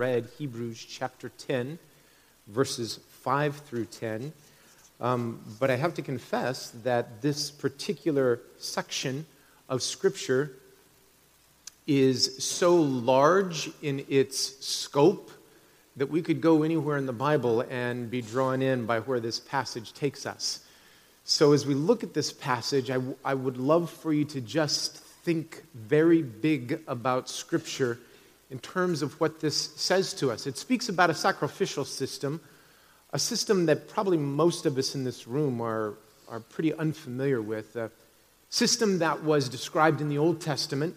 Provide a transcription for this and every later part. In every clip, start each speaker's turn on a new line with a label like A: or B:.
A: read Hebrews chapter 10, verses 5 through 10. Um, but I have to confess that this particular section of Scripture is so large in its scope that we could go anywhere in the Bible and be drawn in by where this passage takes us. So, as we look at this passage, I, w- I would love for you to just think very big about Scripture in terms of what this says to us. It speaks about a sacrificial system, a system that probably most of us in this room are, are pretty unfamiliar with, a system that was described in the Old Testament,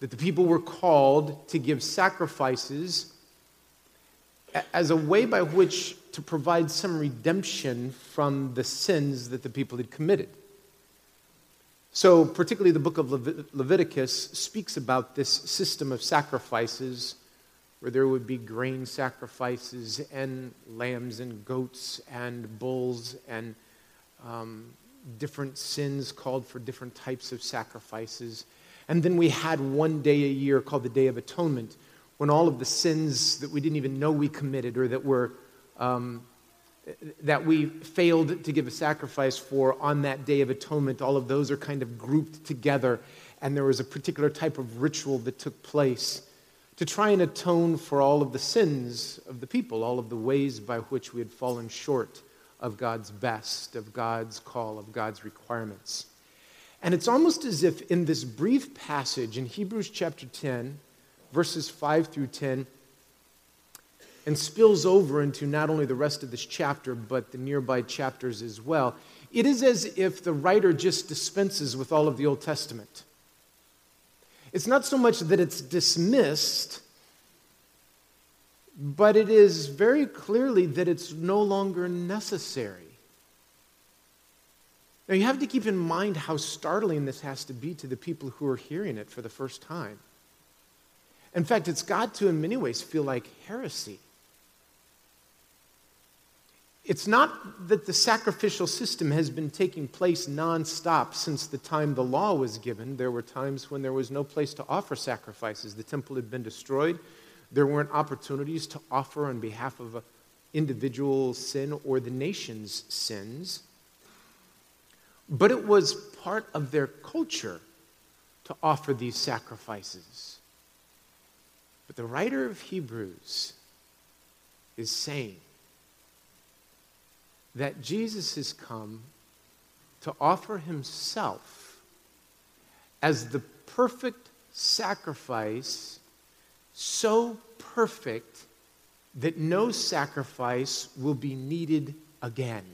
A: that the people were called to give sacrifices as a way by which to provide some redemption from the sins that the people had committed. So, particularly the book of Leviticus speaks about this system of sacrifices where there would be grain sacrifices and lambs and goats and bulls and um, different sins called for different types of sacrifices. And then we had one day a year called the Day of Atonement when all of the sins that we didn't even know we committed or that were um, that we failed to give a sacrifice for on that day of atonement. All of those are kind of grouped together and there was a particular type of ritual that took place to try and atone for all of the sins of the people all of the ways by which we had fallen short of god's best of god's call of god's requirements. And it's almost as if in this brief passage in hebrews chapter 10 verses 5 through 10, and spills over into not only the rest of this chapter, but the nearby chapters as well. It is as if the writer just dispenses with all of the Old Testament. It's not so much that it's dismissed, but it is very clearly that it's no longer necessary. Now, you have to keep in mind how startling this has to be to the people who are hearing it for the first time. In fact, it's got to, in many ways, feel like heresy. It's not that the sacrificial system has been taking place nonstop since the time the law was given. There were times when there was no place to offer sacrifices. The temple had been destroyed. There weren't opportunities to offer on behalf of an individual sin or the nation's sins. But it was part of their culture to offer these sacrifices. But the writer of Hebrews is saying that Jesus has come to offer himself as the perfect sacrifice, so perfect that no sacrifice will be needed again.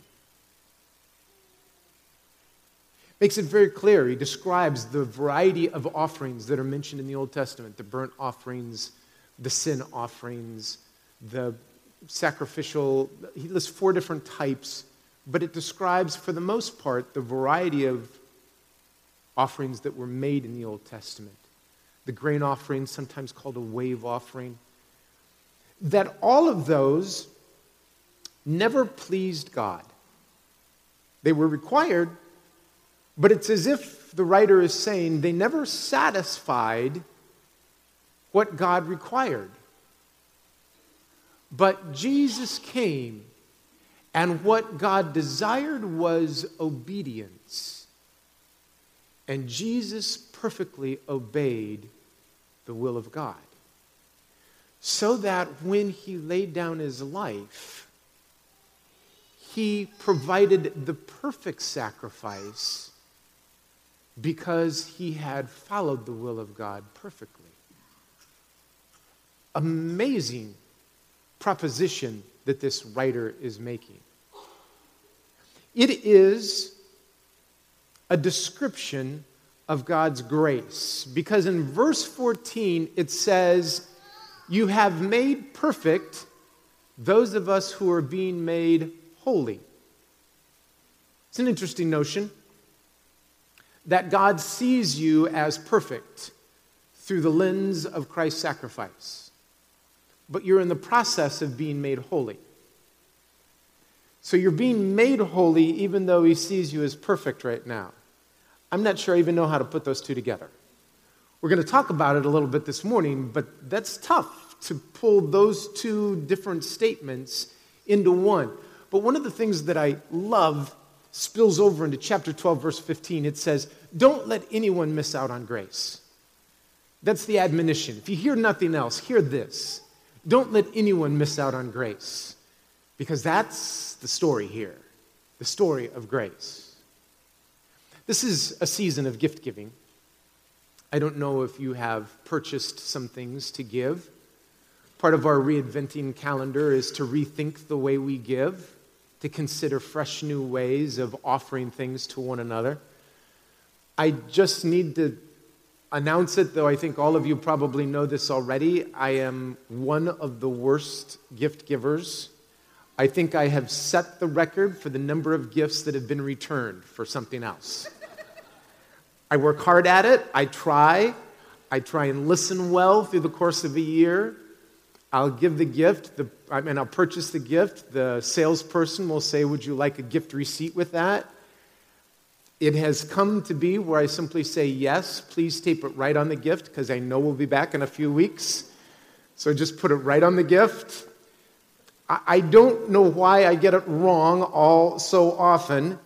A: Makes it very clear. He describes the variety of offerings that are mentioned in the Old Testament the burnt offerings, the sin offerings, the sacrificial. He lists four different types, but it describes, for the most part, the variety of offerings that were made in the Old Testament. The grain offering, sometimes called a wave offering. That all of those never pleased God. They were required, but it's as if the writer is saying they never satisfied what God required. But Jesus came, and what God desired was obedience. And Jesus perfectly obeyed the will of God. So that when he laid down his life, he provided the perfect sacrifice because he had followed the will of God perfectly amazing proposition that this writer is making. It is a description of God's grace because in verse 14 it says, You have made perfect those of us who are being made holy. It's an interesting notion that God sees you as perfect through the lens of Christ's sacrifice but you're in the process of being made holy. So you're being made holy even though he sees you as perfect right now. I'm not sure I even know how to put those two together. We're going to talk about it a little bit this morning, but that's tough to pull those two different statements into one. But one of the things that I love spills over into chapter 12, verse 15. It says, Don't let anyone miss out on grace. That's the admonition. If you hear nothing else, hear this. Don't let anyone miss out on grace. Because that's the story here the story of grace. This is a season of gift giving. I don't know if you have purchased some things to give. Part of our reinventing calendar is to rethink the way we give, to consider fresh new ways of offering things to one another. I just need to announce it, though I think all of you probably know this already. I am one of the worst gift givers. I think I have set the record for the number of gifts that have been returned for something else. I work hard at it, I try. I try and listen well through the course of a year. I'll give the gift, the, I mean, I'll purchase the gift. The salesperson will say, Would you like a gift receipt with that? It has come to be where I simply say, Yes, please tape it right on the gift because I know we'll be back in a few weeks. So just put it right on the gift. I don't know why I get it wrong all so often.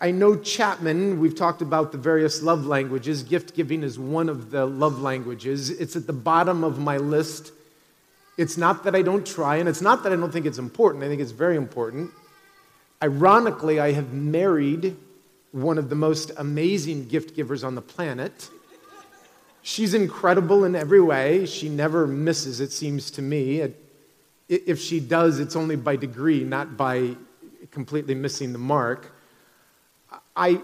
A: I know Chapman, we've talked about the various love languages. Gift giving is one of the love languages. It's at the bottom of my list it's not that I don't try, and it's not that I don't think it's important. I think it's very important. Ironically, I have married one of the most amazing gift givers on the planet. She's incredible in every way. She never misses, it seems to me. If she does, it's only by degree, not by completely missing the mark. I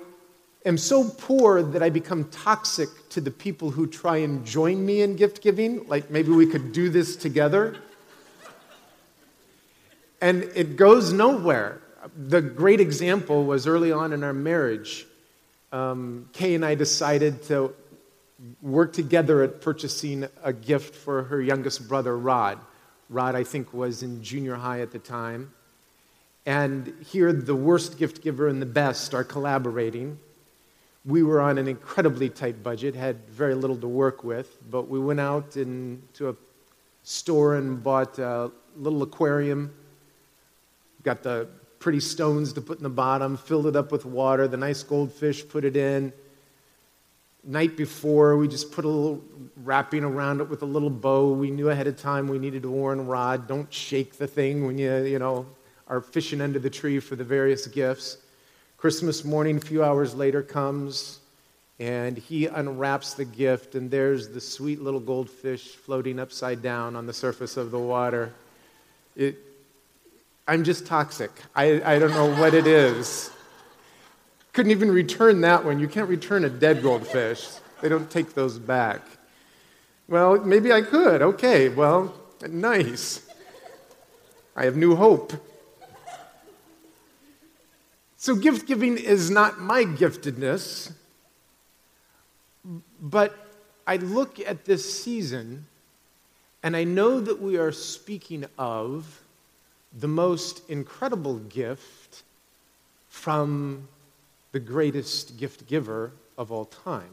A: am so poor that I become toxic to the people who try and join me in gift giving. Like maybe we could do this together. And it goes nowhere. The great example was early on in our marriage. Um, Kay and I decided to work together at purchasing a gift for her youngest brother, Rod. Rod, I think, was in junior high at the time. And here, the worst gift giver and the best are collaborating we were on an incredibly tight budget, had very little to work with, but we went out into a store and bought a little aquarium, got the pretty stones to put in the bottom, filled it up with water, the nice goldfish, put it in. Night before, we just put a little wrapping around it with a little bow. We knew ahead of time we needed a warn Rod. Don't shake the thing when you, you know, are fishing under the tree for the various gifts. Christmas morning, a few hours later, comes and he unwraps the gift, and there's the sweet little goldfish floating upside down on the surface of the water. It, I'm just toxic. I, I don't know what it is. Couldn't even return that one. You can't return a dead goldfish, they don't take those back. Well, maybe I could. Okay, well, nice. I have new hope. So, gift giving is not my giftedness, but I look at this season and I know that we are speaking of the most incredible gift from the greatest gift giver of all time.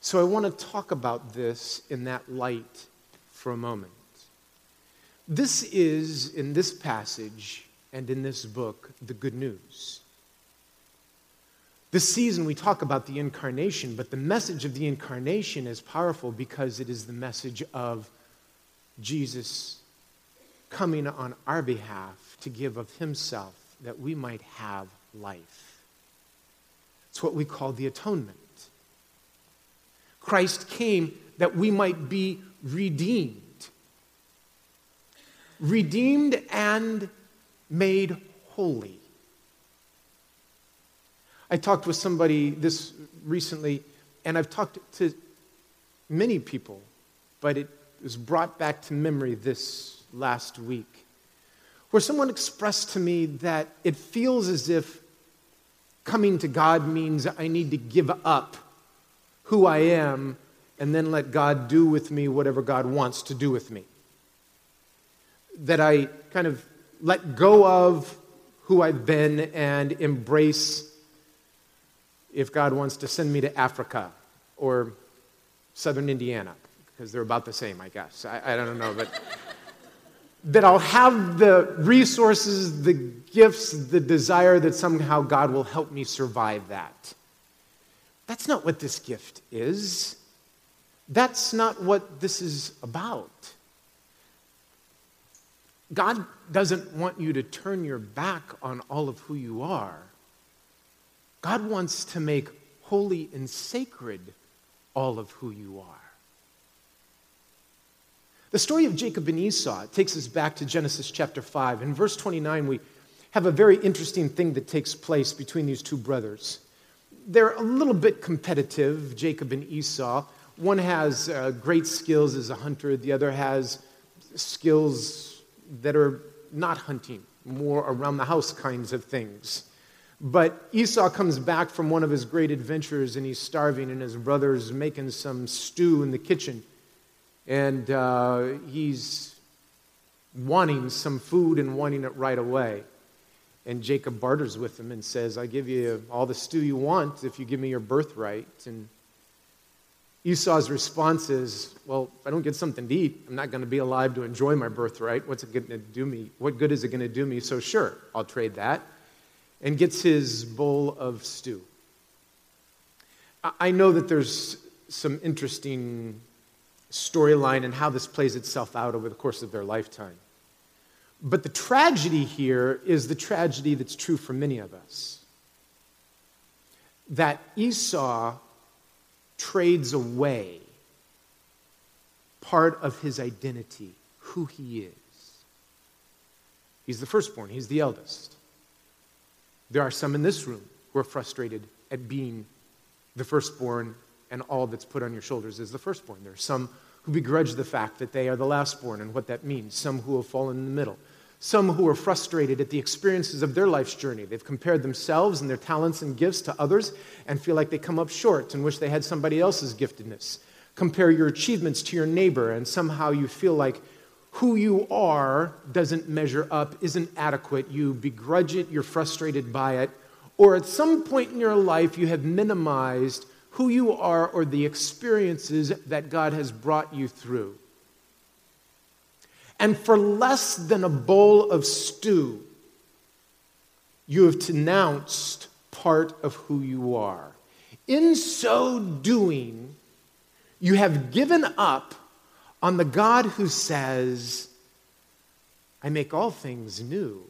A: So, I want to talk about this in that light for a moment. This is, in this passage, and in this book, the good news. This season, we talk about the incarnation, but the message of the incarnation is powerful because it is the message of Jesus coming on our behalf to give of himself that we might have life. It's what we call the atonement. Christ came that we might be redeemed. Redeemed and made holy. I talked with somebody this recently, and I've talked to many people, but it was brought back to memory this last week, where someone expressed to me that it feels as if coming to God means I need to give up who I am and then let God do with me whatever God wants to do with me. That I kind of let go of who I've been and embrace if God wants to send me to Africa or southern Indiana, because they're about the same, I guess. I, I don't know, but that I'll have the resources, the gifts, the desire that somehow God will help me survive that. That's not what this gift is. That's not what this is about. God doesn't want you to turn your back on all of who you are. God wants to make holy and sacred all of who you are. The story of Jacob and Esau takes us back to Genesis chapter 5. In verse 29, we have a very interesting thing that takes place between these two brothers. They're a little bit competitive, Jacob and Esau. One has uh, great skills as a hunter, the other has skills that are not hunting, more around the house kinds of things. But Esau comes back from one of his great adventures and he's starving, and his brother's making some stew in the kitchen and uh, he's wanting some food and wanting it right away. And Jacob barters with him and says, I give you all the stew you want if you give me your birthright. And Esau's response is, Well, if I don't get something to eat, I'm not going to be alive to enjoy my birthright. What's it going to do me? What good is it going to do me? So, sure, I'll trade that. And gets his bowl of stew. I know that there's some interesting storyline and how this plays itself out over the course of their lifetime. But the tragedy here is the tragedy that's true for many of us that Esau trades away part of his identity, who he is. He's the firstborn, he's the eldest. There are some in this room who are frustrated at being the firstborn and all that's put on your shoulders is the firstborn. There are some who begrudge the fact that they are the lastborn and what that means, some who have fallen in the middle, some who are frustrated at the experiences of their life's journey. They've compared themselves and their talents and gifts to others and feel like they come up short and wish they had somebody else's giftedness. Compare your achievements to your neighbor and somehow you feel like who you are doesn't measure up, isn't adequate. You begrudge it, you're frustrated by it, or at some point in your life you have minimized who you are or the experiences that God has brought you through. And for less than a bowl of stew, you have denounced part of who you are. In so doing, you have given up on the God who says, I make all things new.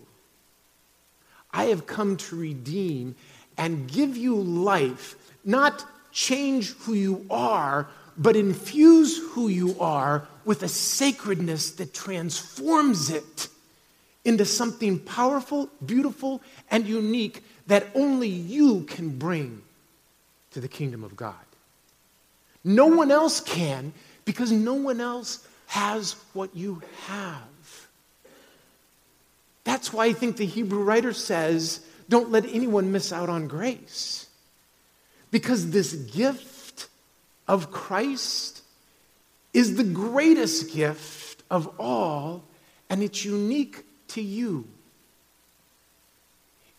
A: I have come to redeem and give you life, not change who you are, but infuse who you are with a sacredness that transforms it into something powerful, beautiful, and unique that only you can bring to the kingdom of God. No one else can because no one else has what you have. That's why I think the Hebrew writer says, don't let anyone miss out on grace. Because this gift of Christ is the greatest gift of all, and it's unique to you.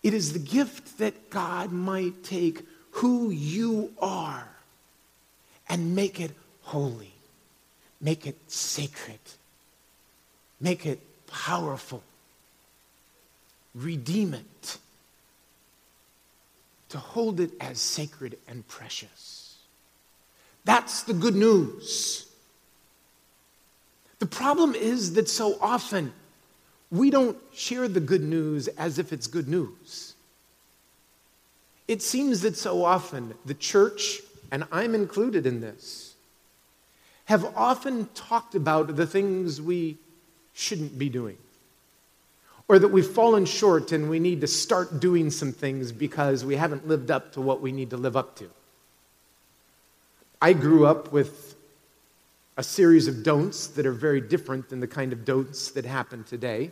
A: It is the gift that God might take who you are and make it holy, make it sacred, make it powerful, redeem it to hold it as sacred and precious. That's the good news. The problem is that so often we don't share the good news as if it's good news. It seems that so often the church, and I'm included in this, have often talked about the things we shouldn't be doing or that we've fallen short and we need to start doing some things because we haven't lived up to what we need to live up to. I grew up with a series of don'ts that are very different than the kind of don'ts that happen today.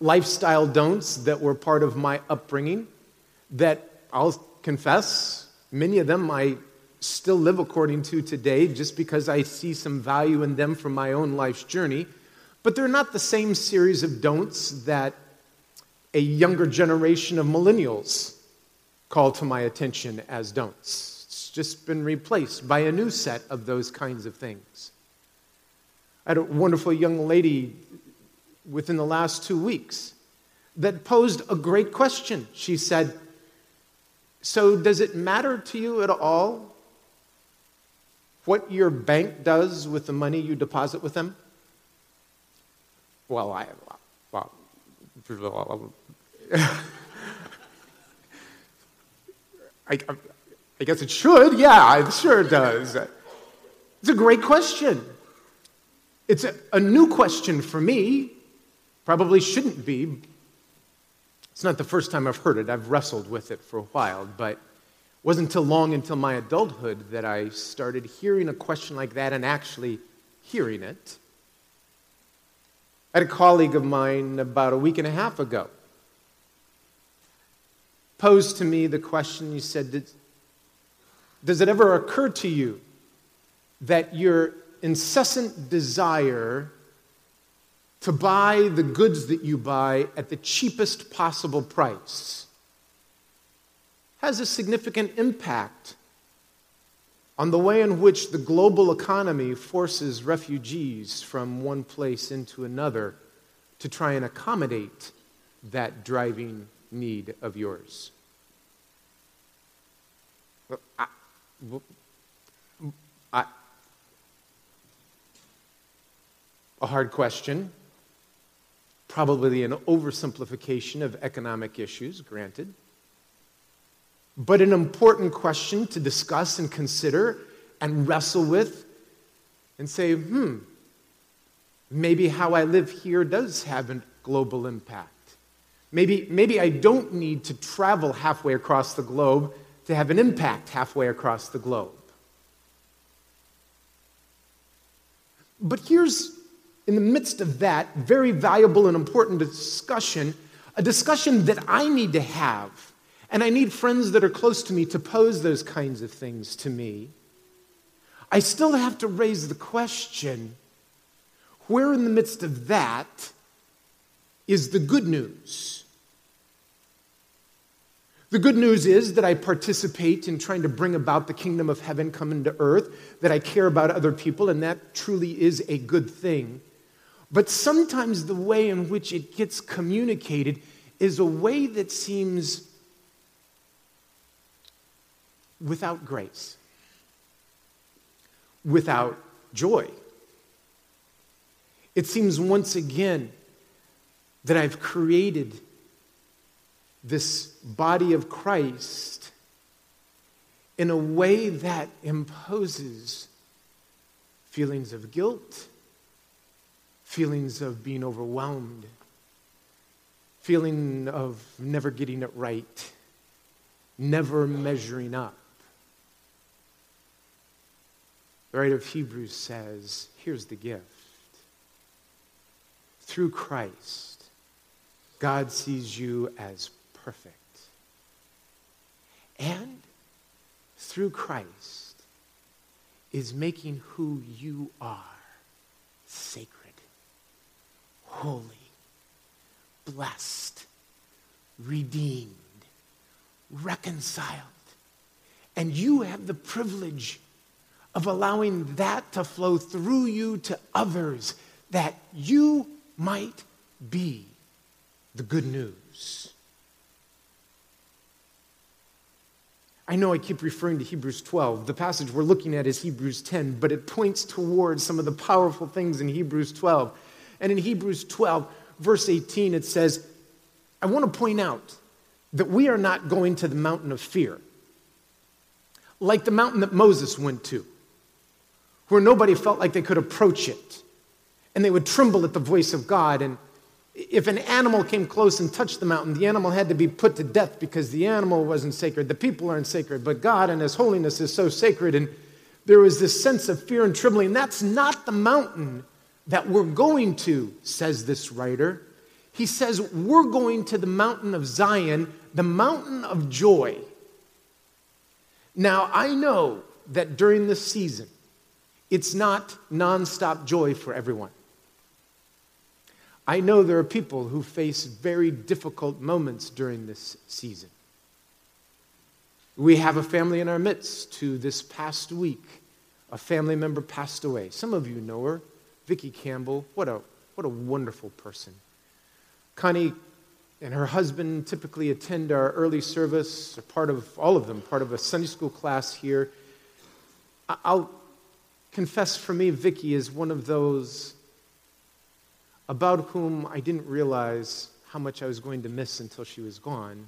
A: Lifestyle don'ts that were part of my upbringing that I'll confess, many of them I still live according to today just because I see some value in them from my own life's journey but they're not the same series of don'ts that a younger generation of millennials call to my attention as don'ts. It's just been replaced by a new set of those kinds of things. I had a wonderful young lady within the last two weeks that posed a great question. She said, So, does it matter to you at all what your bank does with the money you deposit with them? Well, I, well, I, I guess it should. Yeah, it sure does. It's a great question. It's a, a new question for me. Probably shouldn't be. It's not the first time I've heard it. I've wrestled with it for a while, but it wasn't until long until my adulthood that I started hearing a question like that and actually hearing it. Had a colleague of mine about a week and a half ago posed to me the question. He said, Does it ever occur to you that your incessant desire to buy the goods that you buy at the cheapest possible price has a significant impact on the way in which the global economy forces refugees from one place into another to try and accommodate that driving need of yours? I, I, a hard question, probably an oversimplification of economic issues, granted, but an important question to discuss and consider and wrestle with and say, hmm, maybe how I live here does have a global impact. Maybe, maybe I don't need to travel halfway across the globe to have an impact halfway across the globe. But here's, in the midst of that very valuable and important discussion, a discussion that I need to have. And I need friends that are close to me to pose those kinds of things to me. I still have to raise the question where, in the midst of that, is the good news? The good news is that I participate in trying to bring about the kingdom of heaven coming to earth, that I care about other people, and that truly is a good thing. But sometimes the way in which it gets communicated is a way that seems without grace, without joy. It seems once again that I've created this body of Christ in a way that imposes feelings of guilt, feelings of being overwhelmed, feeling of never getting it right, never measuring up. The writer of Hebrews says, here's the gift. Through Christ, God sees you as perfect. And through Christ is making who you are sacred, holy, blessed, redeemed, reconciled. And you have the privilege of allowing that to flow through you to others that you might be the good news. I know I keep referring to Hebrews 12. The passage we're looking at is Hebrews 10, but it points towards some of the powerful things in Hebrews 12. And in Hebrews 12, verse 18, it says, I want to point out that we are not going to the mountain of fear, like the mountain that Moses went to, where nobody felt like they could approach it. And they would tremble at the voice of God and if an animal came close and touched the mountain, the animal had to be put to death because the animal wasn't sacred. The people aren't sacred, but God and His holiness is so sacred. And there was this sense of fear and trembling. That's not the mountain that we're going to, says this writer. He says, We're going to the mountain of Zion, the mountain of joy. Now, I know that during this season, it's not nonstop joy for everyone. I know there are people who face very difficult moments during this season. We have a family in our midst who this past week, a family member passed away. Some of you know her, Vicki Campbell. What a, what a wonderful person. Connie and her husband typically attend our early service, part of all of them, part of a Sunday school class here. I'll confess for me, Vicki is one of those about whom I didn't realize how much I was going to miss until she was gone.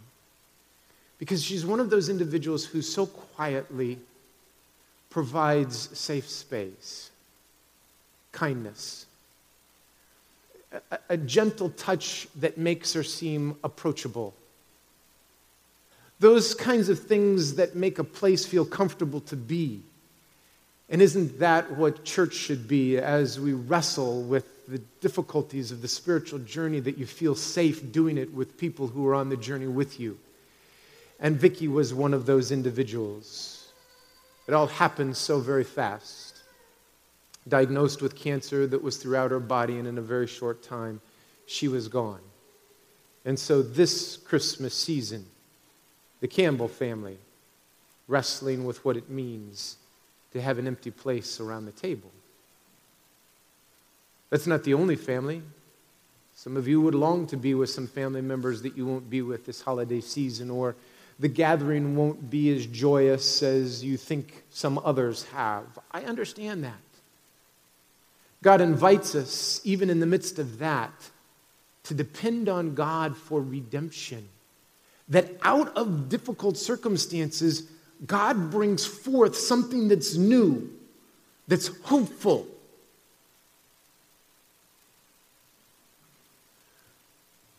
A: Because she's one of those individuals who so quietly provides safe space, kindness, a, a, gentle touch that makes her seem approachable. Those kinds of things that make a place feel comfortable to be. And isn't that what church should be as we wrestle with the difficulties of the spiritual journey that you feel safe doing it with people who are on the journey with you? And Vicki was one of those individuals. It all happened so very fast. Diagnosed with cancer that was throughout her body, and in a very short time, she was gone. And so, this Christmas season, the Campbell family wrestling with what it means to have an empty place around the table. That's not the only family. Some of you would long to be with some family members that you won't be with this holiday season, or the gathering won't be as joyous as you think some others have. I understand that. God invites us, even in the midst of that, to depend on God for redemption. That out of difficult circumstances, God brings forth something that's new, that's hopeful.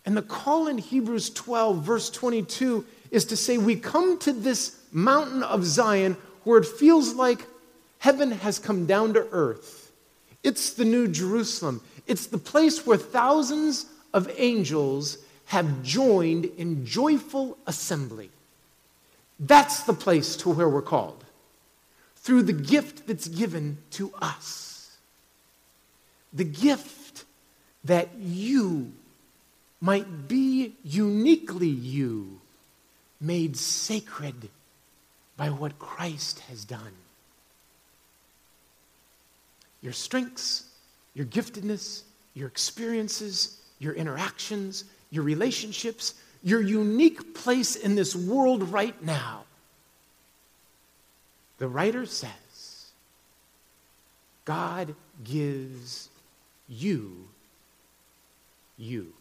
A: And the call in Hebrews 12, verse 22, is to say we come to this mountain of Zion where it feels like heaven has come down to earth. It's the New Jerusalem. It's the place where thousands of angels have joined in joyful assembly. That's the place to where we're called through the gift that's given to us. The gift that you might be uniquely you made sacred by what Christ has done. Your strengths, your giftedness, your experiences, your interactions, your relationships, your unique place in this world right now. The writer says, God gives you you.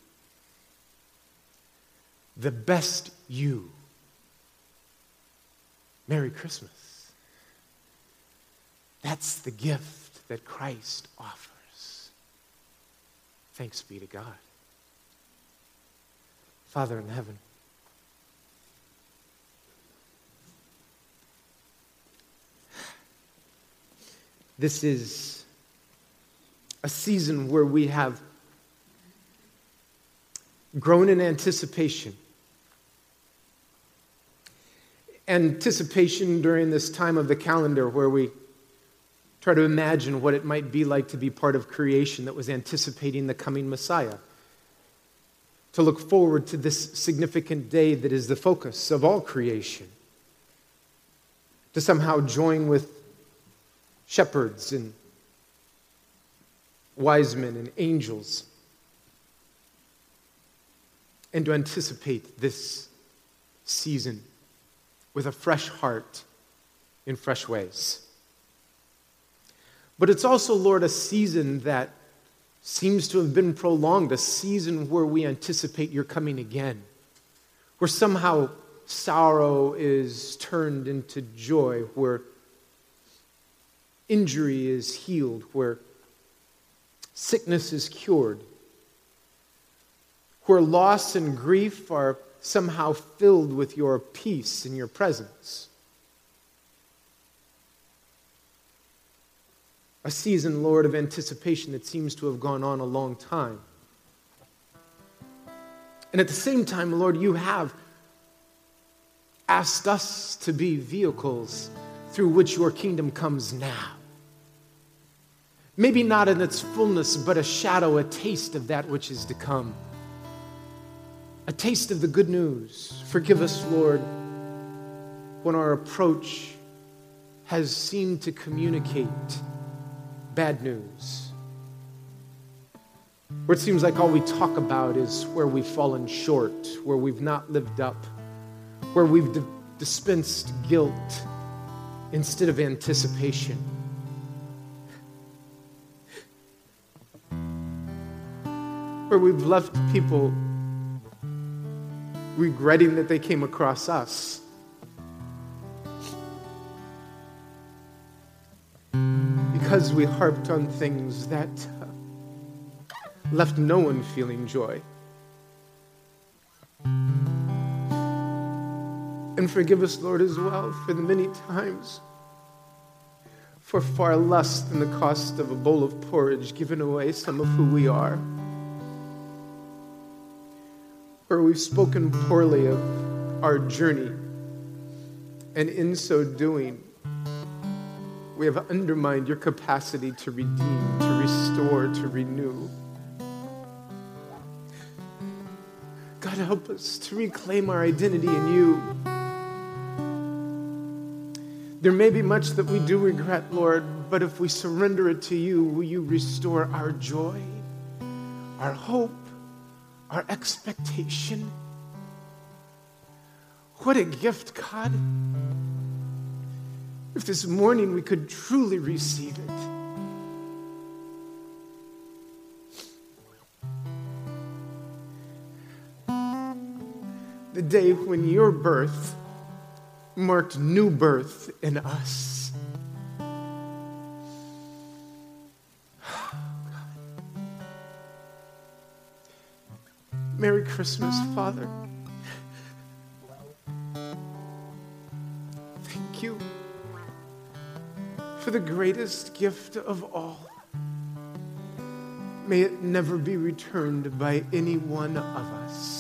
A: The best you. Merry Christmas. That's the gift that Christ offers. Thanks be to God. Father in heaven, this is a season where we have grown in anticipation anticipation during this time of the calendar where we try to imagine what it might be like to be part of creation that was anticipating the coming Messiah. To look forward to this significant day that is the focus of all creation. To somehow join with shepherds and wise men and angels. And to anticipate this season with a fresh heart in fresh ways. But it's also, Lord, a season that seems to have been prolonged, a season where we anticipate your coming again, where somehow sorrow is turned into joy, where injury is healed, where sickness is cured, where loss and grief are somehow filled with your peace and your presence. A season, Lord, of anticipation that seems to have gone on a long time. And at the same time, Lord, you have asked us to be vehicles through which your kingdom comes now. Maybe not in its fullness, but a shadow, a taste of that which is to come a taste of the good news. Forgive us, Lord, when our approach has seemed to communicate bad news. Where it seems like all we talk about is where we've fallen short, where we've not lived up, where we've di- dispensed guilt instead of anticipation. Where we've left people regretting that they came across us. Because we harped on things that uh, left no one feeling joy. And forgive us, Lord, as well for the many times for far less than the cost of a bowl of porridge given away some of who we are. Where we've spoken poorly of our journey, and in so doing, we have undermined your capacity to redeem, to restore, to renew. God, help us to reclaim our identity in you. There may be much that we do regret, Lord, but if we surrender it to you, will you restore our joy, our hope, our expectation? What a gift, God. If this morning we could truly receive it. The day when your birth marked new birth in us. Merry Christmas, Father. The greatest gift of all. May it never be returned by any one of us,